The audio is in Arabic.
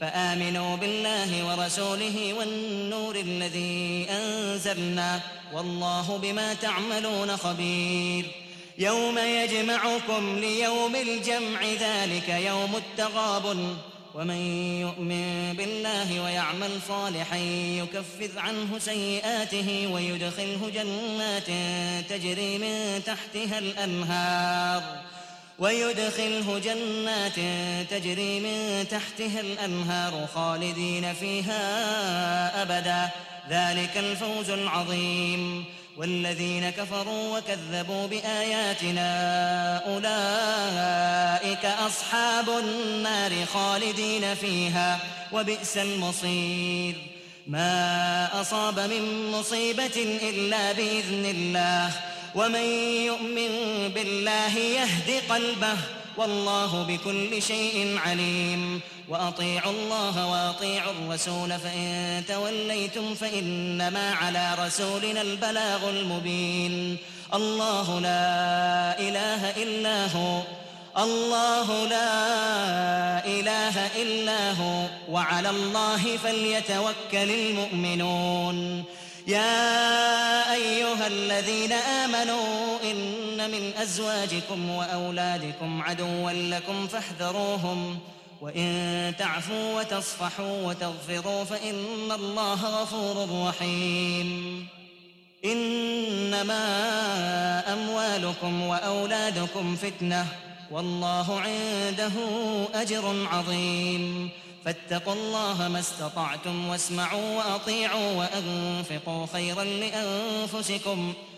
فآمنوا بالله ورسوله والنور الذي أنزلنا والله بما تعملون خبير. يوم يجمعكم ليوم الجمع ذلك يوم التغابن. ومن يؤمن بالله ويعمل صالحا يكفر عنه سيئاته ويدخله جنات تجري من تحتها الأنهار. ويدخله جنات تجري من تحتها الأنهار خالدين فيها أبدا. ذلك الفوز العظيم. والذين كفروا وكذبوا بآياتنا أولئك أصحاب النار خالدين فيها. وبئس المصير. ما أصاب من مصيبة إلا بإذن الله. ومن يؤمن بالله يهد قلبه والله بكل شيء عليم. وأطيعوا الله وأطيعوا الرسول فإن توليتم فإنما على رسولنا البلاغ المبين. الله لا إله إلا هو الله لا إله إلا هو وعلى الله فليتوكل المؤمنون. يا أيها الذين آمنوا من أزواجكم وأولادكم عدوا لكم فاحذروهم. وإن تعفوا وتصفحوا وتغفروا فإن الله غفور رحيم. إنما أموالكم وأولادكم فتنة. والله عنده أجر عظيم. فاتقوا الله ما استطعتم واسمعوا وأطيعوا وأنفقوا خيرا لأنفسكم.